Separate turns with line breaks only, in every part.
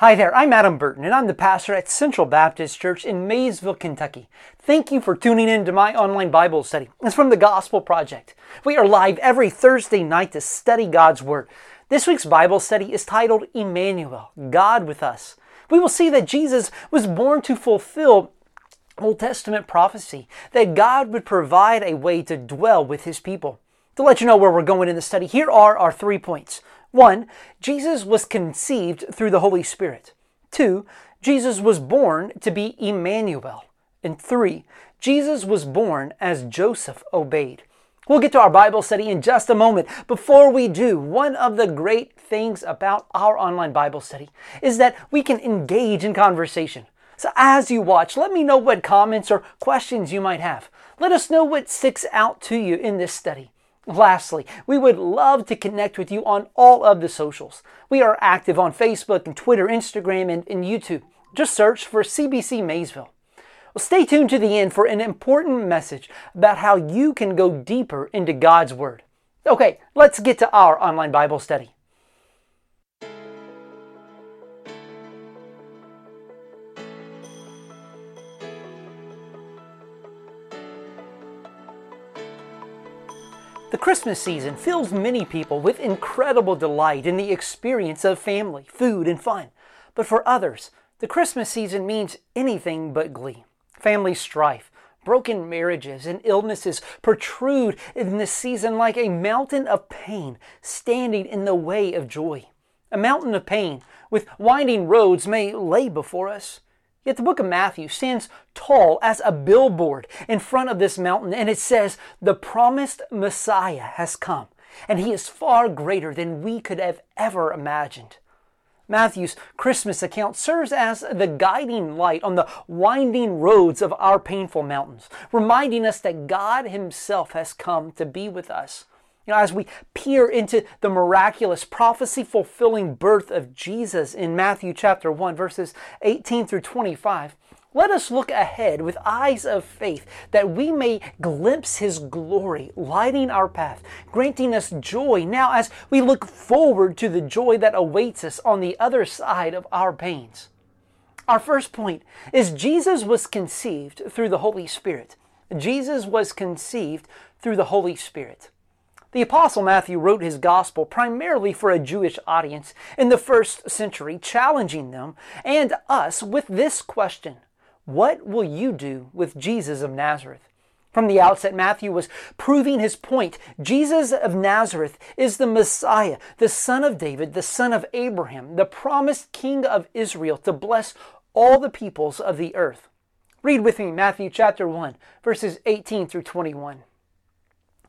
Hi there, I'm Adam Burton, and I'm the pastor at Central Baptist Church in Maysville, Kentucky. Thank you for tuning in to my online Bible study. It's from the Gospel Project. We are live every Thursday night to study God's Word. This week's Bible study is titled Emmanuel, God with Us. We will see that Jesus was born to fulfill Old Testament prophecy that God would provide a way to dwell with His people. To let you know where we're going in the study, here are our three points. One, Jesus was conceived through the Holy Spirit. Two, Jesus was born to be Emmanuel. And three, Jesus was born as Joseph obeyed. We'll get to our Bible study in just a moment. Before we do, one of the great things about our online Bible study is that we can engage in conversation. So as you watch, let me know what comments or questions you might have. Let us know what sticks out to you in this study. Lastly, we would love to connect with you on all of the socials. We are active on Facebook and Twitter, Instagram, and, and YouTube. Just search for CBC Maysville. Well, stay tuned to the end for an important message about how you can go deeper into God's Word. Okay, let's get to our online Bible study. The Christmas season fills many people with incredible delight in the experience of family, food, and fun. But for others, the Christmas season means anything but glee. Family strife, broken marriages, and illnesses protrude in this season like a mountain of pain standing in the way of joy. A mountain of pain with winding roads may lay before us. Yet the book of Matthew stands tall as a billboard in front of this mountain, and it says, The promised Messiah has come, and he is far greater than we could have ever imagined. Matthew's Christmas account serves as the guiding light on the winding roads of our painful mountains, reminding us that God Himself has come to be with us you know, as we peer into the miraculous prophecy fulfilling birth of Jesus in Matthew chapter 1, verses 18 through 25, let us look ahead with eyes of faith that we may glimpse His glory, lighting our path, granting us joy now as we look forward to the joy that awaits us on the other side of our pains. Our first point is Jesus was conceived through the Holy Spirit. Jesus was conceived through the Holy Spirit. The Apostle Matthew wrote his gospel primarily for a Jewish audience in the first century, challenging them and us with this question What will you do with Jesus of Nazareth? From the outset, Matthew was proving his point. Jesus of Nazareth is the Messiah, the son of David, the son of Abraham, the promised king of Israel to bless all the peoples of the earth. Read with me Matthew chapter 1, verses 18 through 21.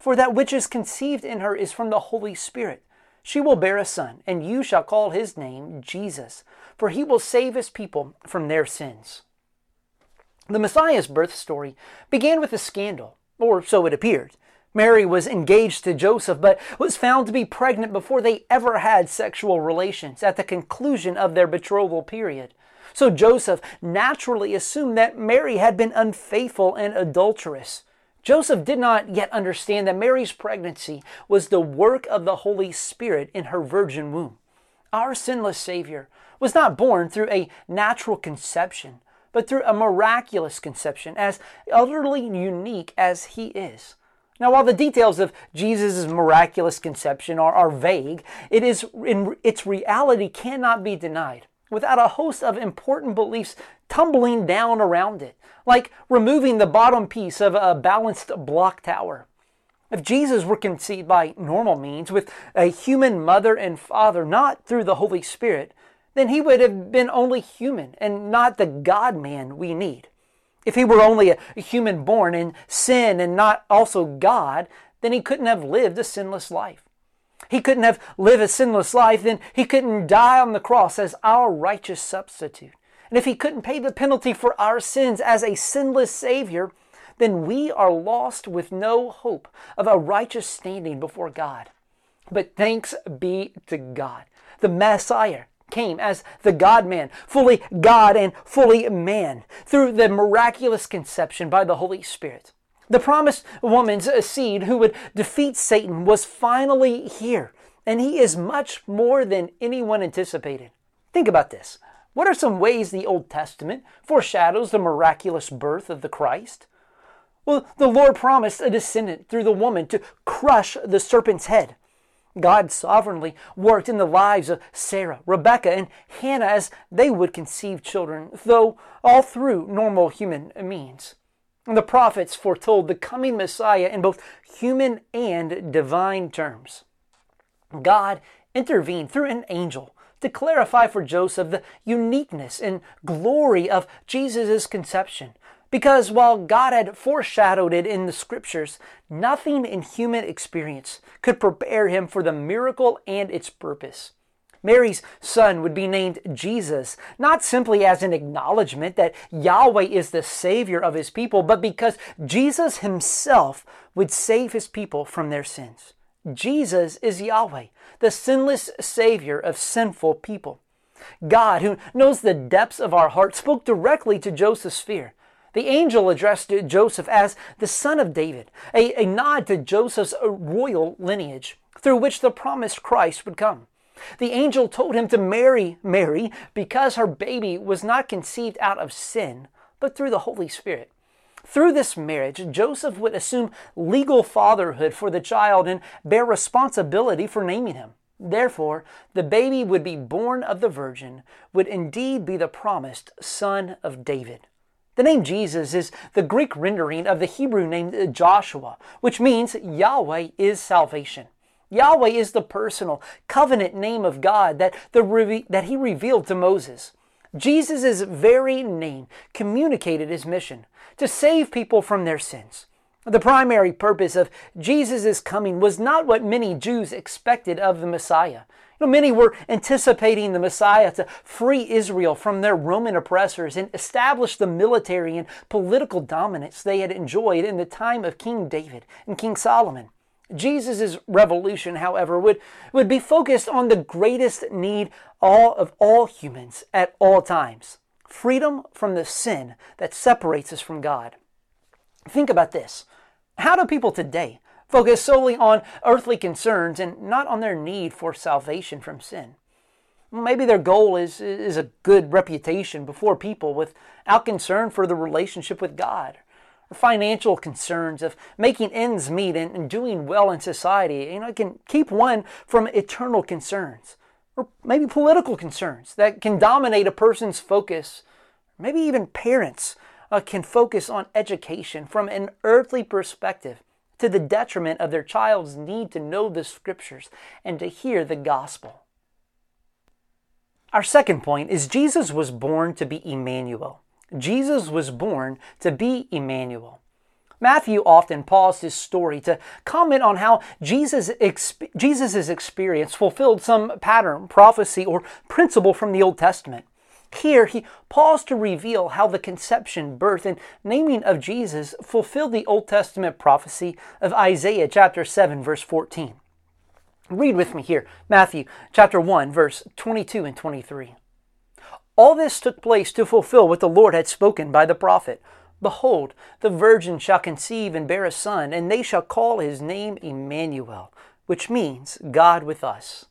for that which is conceived in her is from the Holy Spirit. She will bear a son, and you shall call his name Jesus, for he will save his people from their sins. The Messiah's birth story began with a scandal, or so it appeared. Mary was engaged to Joseph, but was found to be pregnant before they ever had sexual relations at the conclusion of their betrothal period. So Joseph naturally assumed that Mary had been unfaithful and adulterous. Joseph did not yet understand that Mary's pregnancy was the work of the Holy Spirit in her virgin womb. Our sinless Savior was not born through a natural conception, but through a miraculous conception, as utterly unique as he is. Now, while the details of Jesus' miraculous conception are, are vague, it is in, its reality cannot be denied without a host of important beliefs tumbling down around it, like removing the bottom piece of a balanced block tower. If Jesus were conceived by normal means with a human mother and father, not through the Holy Spirit, then he would have been only human and not the God man we need. If he were only a human born in sin and not also God, then he couldn't have lived a sinless life. He couldn't have lived a sinless life, then he couldn't die on the cross as our righteous substitute. And if he couldn't pay the penalty for our sins as a sinless Savior, then we are lost with no hope of a righteous standing before God. But thanks be to God. The Messiah came as the God man, fully God and fully man, through the miraculous conception by the Holy Spirit. The promised woman's uh, seed who would defeat Satan was finally here, and he is much more than anyone anticipated. Think about this. What are some ways the Old Testament foreshadows the miraculous birth of the Christ? Well, the Lord promised a descendant through the woman to crush the serpent's head. God sovereignly worked in the lives of Sarah, Rebecca, and Hannah as they would conceive children, though all through normal human means. The prophets foretold the coming Messiah in both human and divine terms. God intervened through an angel to clarify for Joseph the uniqueness and glory of Jesus' conception. Because while God had foreshadowed it in the scriptures, nothing in human experience could prepare him for the miracle and its purpose. Mary's son would be named Jesus, not simply as an acknowledgement that Yahweh is the Savior of his people, but because Jesus himself would save his people from their sins. Jesus is Yahweh, the sinless Savior of sinful people. God, who knows the depths of our heart, spoke directly to Joseph's fear. The angel addressed Joseph as the son of David, a, a nod to Joseph's royal lineage through which the promised Christ would come. The angel told him to marry Mary because her baby was not conceived out of sin, but through the Holy Spirit. Through this marriage, Joseph would assume legal fatherhood for the child and bear responsibility for naming him. Therefore, the baby would be born of the Virgin, would indeed be the promised Son of David. The name Jesus is the Greek rendering of the Hebrew name Joshua, which means Yahweh is salvation. Yahweh is the personal covenant name of God that, the, that he revealed to Moses. Jesus' very name communicated his mission to save people from their sins. The primary purpose of Jesus' coming was not what many Jews expected of the Messiah. You know, many were anticipating the Messiah to free Israel from their Roman oppressors and establish the military and political dominance they had enjoyed in the time of King David and King Solomon. Jesus' revolution, however, would, would be focused on the greatest need all of all humans at all times freedom from the sin that separates us from God. Think about this. How do people today focus solely on earthly concerns and not on their need for salvation from sin? Maybe their goal is, is a good reputation before people without concern for the relationship with God financial concerns of making ends meet and, and doing well in society. You know, it can keep one from eternal concerns or maybe political concerns that can dominate a person's focus. Maybe even parents uh, can focus on education from an earthly perspective to the detriment of their child's need to know the scriptures and to hear the gospel. Our second point is Jesus was born to be Emmanuel. Jesus was born to be Emmanuel. Matthew often paused his story to comment on how Jesus' Jesus' experience fulfilled some pattern, prophecy, or principle from the Old Testament. Here, he paused to reveal how the conception, birth, and naming of Jesus fulfilled the Old Testament prophecy of Isaiah chapter 7, verse 14. Read with me here, Matthew chapter 1, verse 22 and 23. All this took place to fulfill what the Lord had spoken by the prophet. Behold, the virgin shall conceive and bear a son, and they shall call his name Emmanuel, which means God with us.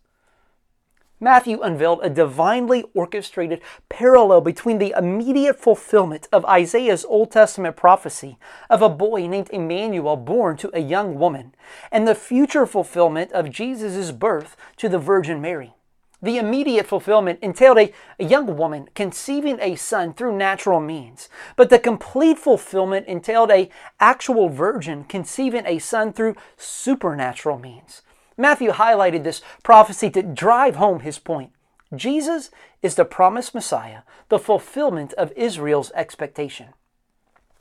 Matthew unveiled a divinely orchestrated parallel between the immediate fulfillment of Isaiah's Old Testament prophecy of a boy named Emmanuel born to a young woman and the future fulfillment of Jesus' birth to the Virgin Mary. The immediate fulfillment entailed a, a, young woman conceiving a son through natural means, but the complete fulfillment entailed a actual virgin conceiving a son through supernatural means. Matthew highlighted this prophecy to drive home his point. Jesus is the promised Messiah, the fulfillment of Israel's expectation.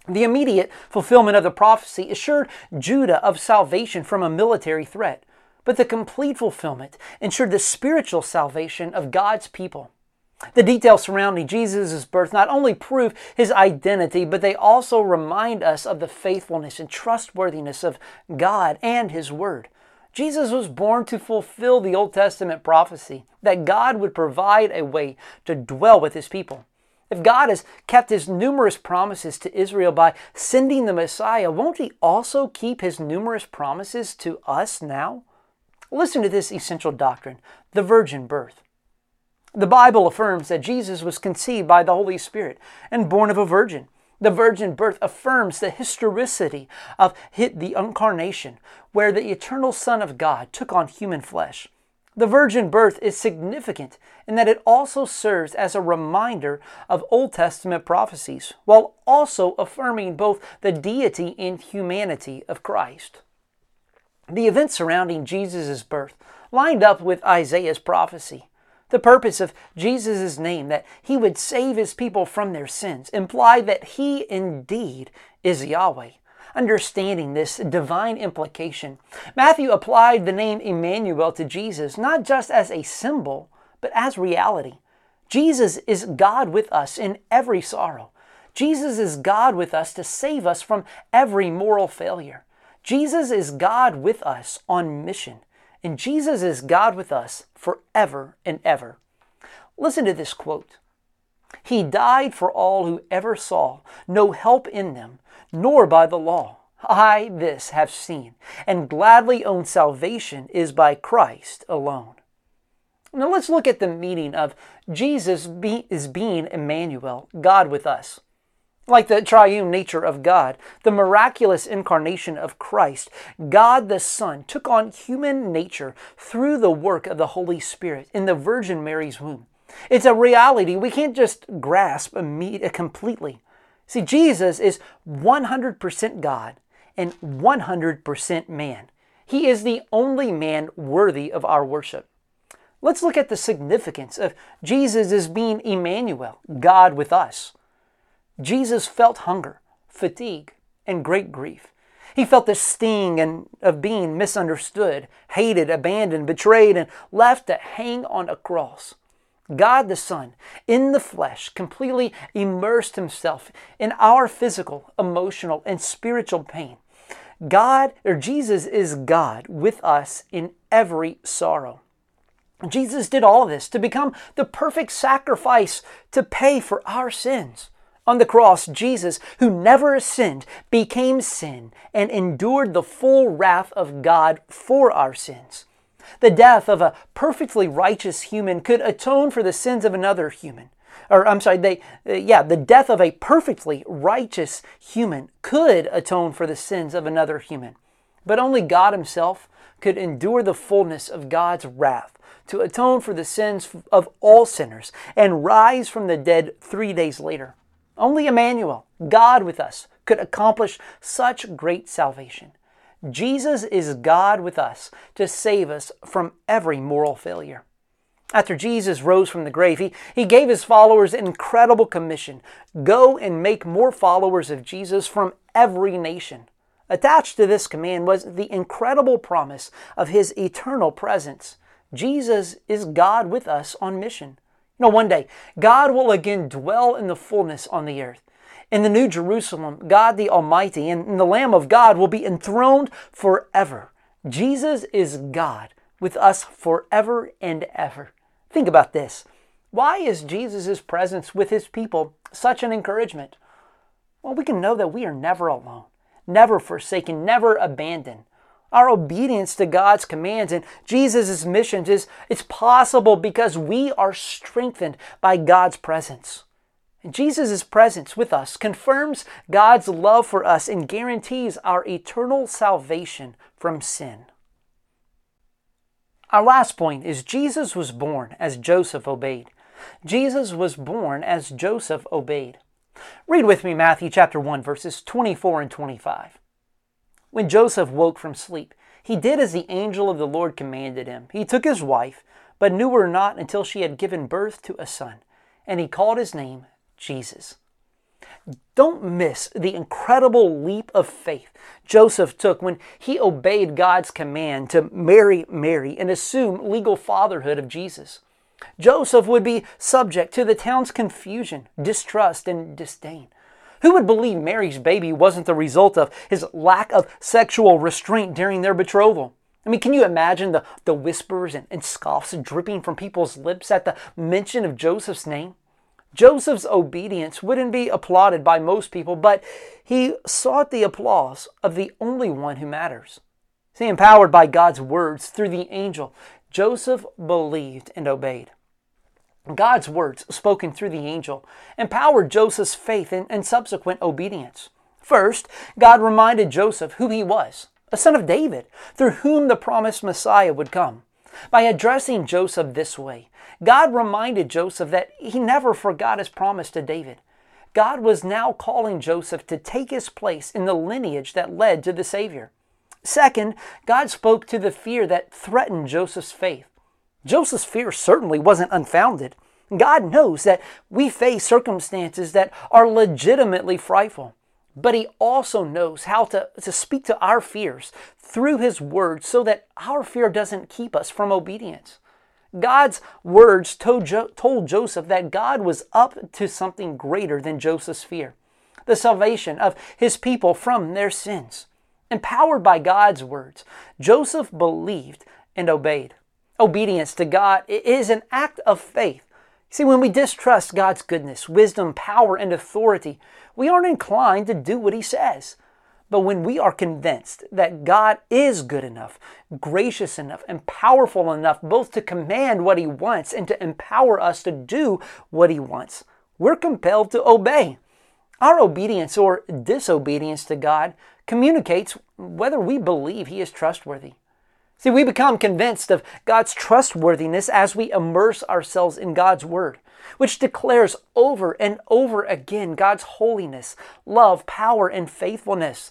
The immediate fulfillment of the prophecy assured Judah of salvation from a military threat but the complete fulfillment ensured the spiritual salvation of God's people. The details surrounding Jesus' birth not only prove his identity, but they also remind us of the faithfulness and trustworthiness of God and his word. Jesus was born to fulfill the Old Testament prophecy that God would provide a way to dwell with his people. If God has kept his numerous promises to Israel by sending the Messiah, won't he also keep his numerous promises to us now? Listen to this essential doctrine the virgin birth. The Bible affirms that Jesus was conceived by the Holy Spirit and born of a virgin. The virgin birth affirms the historicity of the incarnation, where the eternal Son of God took on human flesh. The virgin birth is significant in that it also serves as a reminder of Old Testament prophecies, while also affirming both the deity and humanity of Christ. The events surrounding Jesus' birth lined up with Isaiah's prophecy. The purpose of Jesus' name, that he would save his people from their sins, implied that he indeed is Yahweh understanding this divine implication, Matthew applied the name Emmanuel to Jesus not just as a symbol, but as reality. Jesus is God with us in every sorrow. Jesus is God with us to save us from every moral failure. Jesus is God with us on mission. And Jesus is God with us forever and ever. Listen to this quote He died for all who ever saw no help in them, nor by the law. I this have seen, and gladly own salvation is by Christ alone. Now let's look at the meaning of Jesus be, is being Emmanuel, God with us. Like the triune nature of God, the miraculous incarnation of Christ, God the Son took on human nature through the work of the Holy Spirit in the Virgin Mary's womb. It's a reality we can't just grasp completely. See, Jesus is 100% God and 100% man. He is the only man worthy of our worship. Let's look at the significance of Jesus as being Emmanuel, God with us. Jesus felt hunger, fatigue, and great grief. He felt the sting and, of being misunderstood, hated, abandoned, betrayed, and left to hang on a cross. God the Son, in the flesh, completely immersed himself in our physical, emotional, and spiritual pain. God, or Jesus is God with us in every sorrow. Jesus did all this to become the perfect sacrifice to pay for our sins. On the cross, Jesus, who never sinned, became sin and endured the full wrath of God for our sins. The death of a perfectly righteous human could atone for the sins of another human. Or, I'm sorry, they, uh, yeah, the death of a perfectly righteous human could atone for the sins of another human. But only God Himself could endure the fullness of God's wrath to atone for the sins of all sinners and rise from the dead three days later. Only Emmanuel, God with us, could accomplish such great salvation. Jesus is God with us to save us from every moral failure. After Jesus rose from the grave, he, he gave his followers an incredible commission go and make more followers of Jesus from every nation. Attached to this command was the incredible promise of his eternal presence. Jesus is God with us on mission. Know, one day, God will again dwell in the fullness on the earth. In the New Jerusalem, God the Almighty and the Lamb of God will be enthroned forever. Jesus is God with us forever and ever. Think about this. Why is Jesus' presence with his people such an encouragement? Well, we can know that we are never alone, never forsaken, never abandoned. Our obedience to God's commands and Jesus' missions is it's possible because we are strengthened by God's presence. Jesus' presence with us confirms God's love for us and guarantees our eternal salvation from sin. Our last point is Jesus was born as Joseph obeyed. Jesus was born as Joseph obeyed. Read with me Matthew chapter 1 verses 24 and 25. When Joseph woke from sleep, he did as the angel of the Lord commanded him. He took his wife, but knew her not until she had given birth to a son, and he called his name Jesus. Don't miss the incredible leap of faith Joseph took when he obeyed God's command to marry Mary and assume legal fatherhood of Jesus. Joseph would be subject to the town's confusion, distrust, and disdain. Who would believe Mary's baby wasn't the result of his lack of sexual restraint during their betrothal? I mean, can you imagine the, the whispers and, and scoffs dripping from people's lips at the mention of Joseph's name? Joseph's obedience wouldn't be applauded by most people, but he sought the applause of the only one who matters. See, empowered by God's words through the angel, Joseph believed and obeyed. God's words, spoken through the angel, empowered Joseph's faith and, and subsequent obedience. First, God reminded Joseph who he was, a son of David, through whom the promised Messiah would come. By addressing Joseph this way, God reminded Joseph that he never forgot his promise to David. God was now calling Joseph to take his place in the lineage that led to the Savior. Second, God spoke to the fear that threatened Joseph's faith. Joseph's fear certainly wasn't unfounded. God knows that we face circumstances that are legitimately frightful, but He also knows how to, to speak to our fears through His Word so that our fear doesn't keep us from obedience. God's words told, jo- told Joseph that God was up to something greater than Joseph's fear the salvation of his people from their sins. Empowered by God's words, Joseph believed and obeyed. Obedience to God is an act of faith. See, when we distrust God's goodness, wisdom, power, and authority, we aren't inclined to do what He says. But when we are convinced that God is good enough, gracious enough, and powerful enough both to command what He wants and to empower us to do what He wants, we're compelled to obey. Our obedience or disobedience to God communicates whether we believe He is trustworthy. See, we become convinced of God's trustworthiness as we immerse ourselves in God's Word, which declares over and over again God's holiness, love, power, and faithfulness.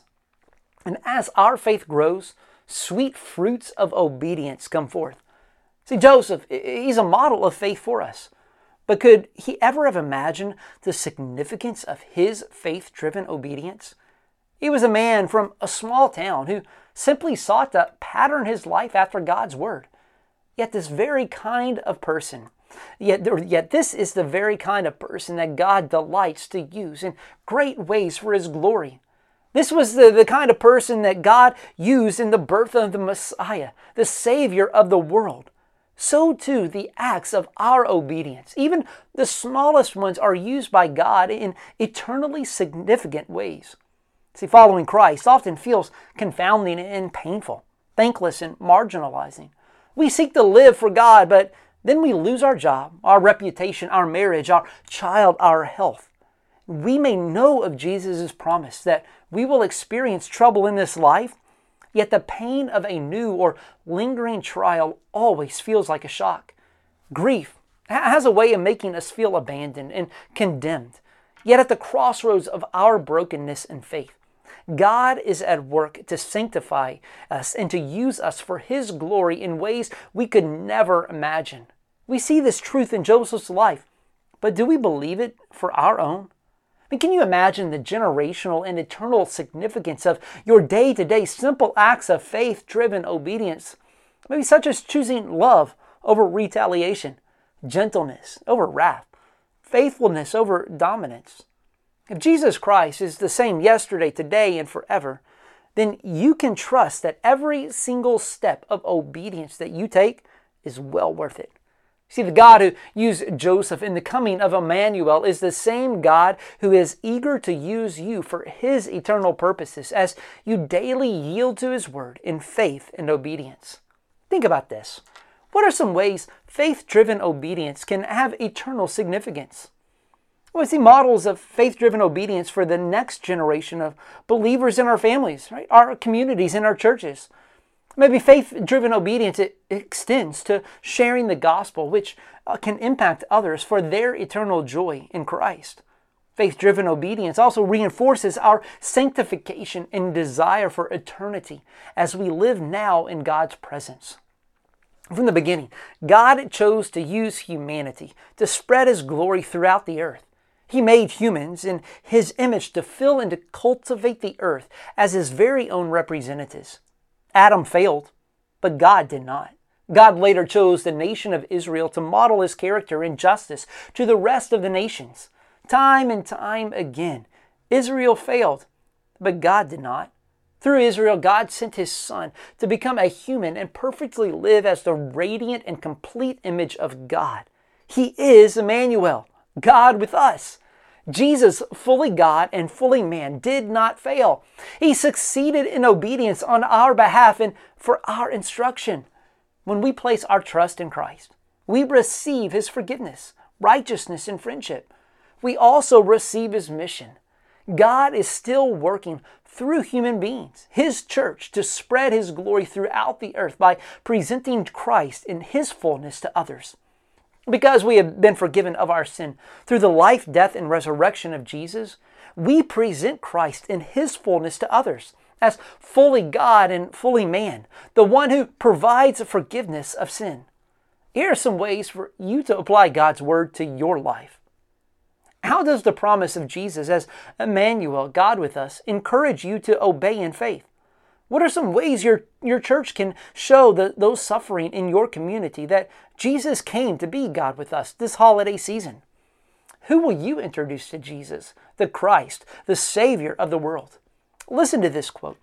And as our faith grows, sweet fruits of obedience come forth. See, Joseph, he's a model of faith for us. But could he ever have imagined the significance of his faith driven obedience? He was a man from a small town who simply sought to pattern his life after God's word. Yet this very kind of person, yet, yet this is the very kind of person that God delights to use in great ways for his glory. This was the, the kind of person that God used in the birth of the Messiah, the Savior of the world. So too, the acts of our obedience, even the smallest ones, are used by God in eternally significant ways. See, following Christ often feels confounding and painful, thankless and marginalizing. We seek to live for God, but then we lose our job, our reputation, our marriage, our child, our health. We may know of Jesus' promise that we will experience trouble in this life, yet the pain of a new or lingering trial always feels like a shock. Grief has a way of making us feel abandoned and condemned. Yet at the crossroads of our brokenness and faith, God is at work to sanctify us and to use us for His glory in ways we could never imagine. We see this truth in Joseph's life, but do we believe it for our own? I mean, can you imagine the generational and eternal significance of your day to day simple acts of faith driven obedience? Maybe such as choosing love over retaliation, gentleness over wrath, faithfulness over dominance. If Jesus Christ is the same yesterday, today, and forever, then you can trust that every single step of obedience that you take is well worth it. See, the God who used Joseph in the coming of Emmanuel is the same God who is eager to use you for his eternal purposes as you daily yield to his word in faith and obedience. Think about this. What are some ways faith driven obedience can have eternal significance? We see models of faith driven obedience for the next generation of believers in our families, right? Our communities, in our churches. Maybe faith driven obedience it extends to sharing the gospel, which uh, can impact others for their eternal joy in Christ. Faith driven obedience also reinforces our sanctification and desire for eternity as we live now in God's presence. From the beginning, God chose to use humanity to spread His glory throughout the earth. He made humans in His image to fill and to cultivate the earth as His very own representatives. Adam failed, but God did not. God later chose the nation of Israel to model his character and justice to the rest of the nations. Time and time again, Israel failed, but God did not. Through Israel, God sent his Son to become a human and perfectly live as the radiant and complete image of God. He is Emmanuel, God with us. Jesus, fully God and fully man, did not fail. He succeeded in obedience on our behalf and for our instruction. When we place our trust in Christ, we receive His forgiveness, righteousness, and friendship. We also receive His mission. God is still working through human beings, His church, to spread His glory throughout the earth by presenting Christ in His fullness to others. Because we have been forgiven of our sin through the life, death, and resurrection of Jesus, we present Christ in His fullness to others as fully God and fully man, the one who provides forgiveness of sin. Here are some ways for you to apply God's Word to your life. How does the promise of Jesus as Emmanuel, God with us, encourage you to obey in faith? What are some ways your, your church can show the, those suffering in your community that Jesus came to be God with us this holiday season? Who will you introduce to Jesus, the Christ, the Savior of the world? Listen to this quote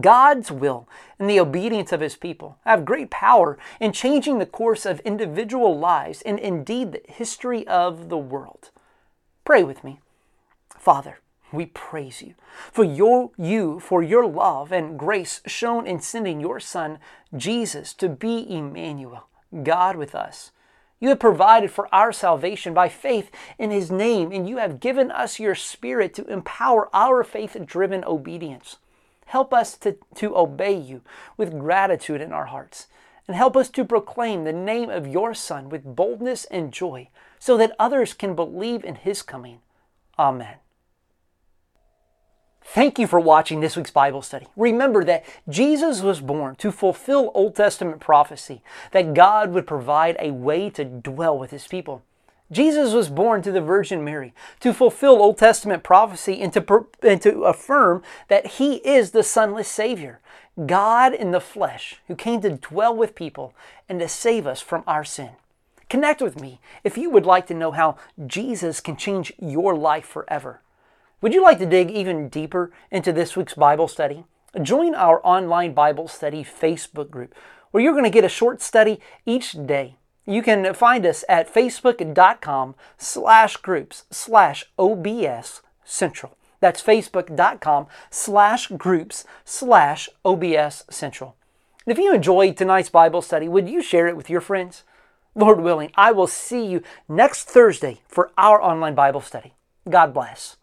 God's will and the obedience of His people have great power in changing the course of individual lives and indeed the history of the world. Pray with me. Father, we praise you for your you for your love and grace shown in sending your son Jesus to be Emmanuel, God with us. You have provided for our salvation by faith in his name and you have given us your spirit to empower our faith-driven obedience. Help us to, to obey you with gratitude in our hearts and help us to proclaim the name of your Son with boldness and joy so that others can believe in his coming. Amen. Thank you for watching this week's Bible study. Remember that Jesus was born to fulfill Old Testament prophecy that God would provide a way to dwell with his people. Jesus was born to the Virgin Mary to fulfill Old Testament prophecy and to, and to affirm that he is the Sonless Savior, God in the flesh, who came to dwell with people and to save us from our sin. Connect with me if you would like to know how Jesus can change your life forever. Would you like to dig even deeper into this week's Bible study? Join our online Bible study Facebook group where you're going to get a short study each day. You can find us at facebook.com slash groups slash OBS Central. That's facebook.com slash groups slash OBS Central. If you enjoyed tonight's Bible study, would you share it with your friends? Lord willing, I will see you next Thursday for our online Bible study. God bless.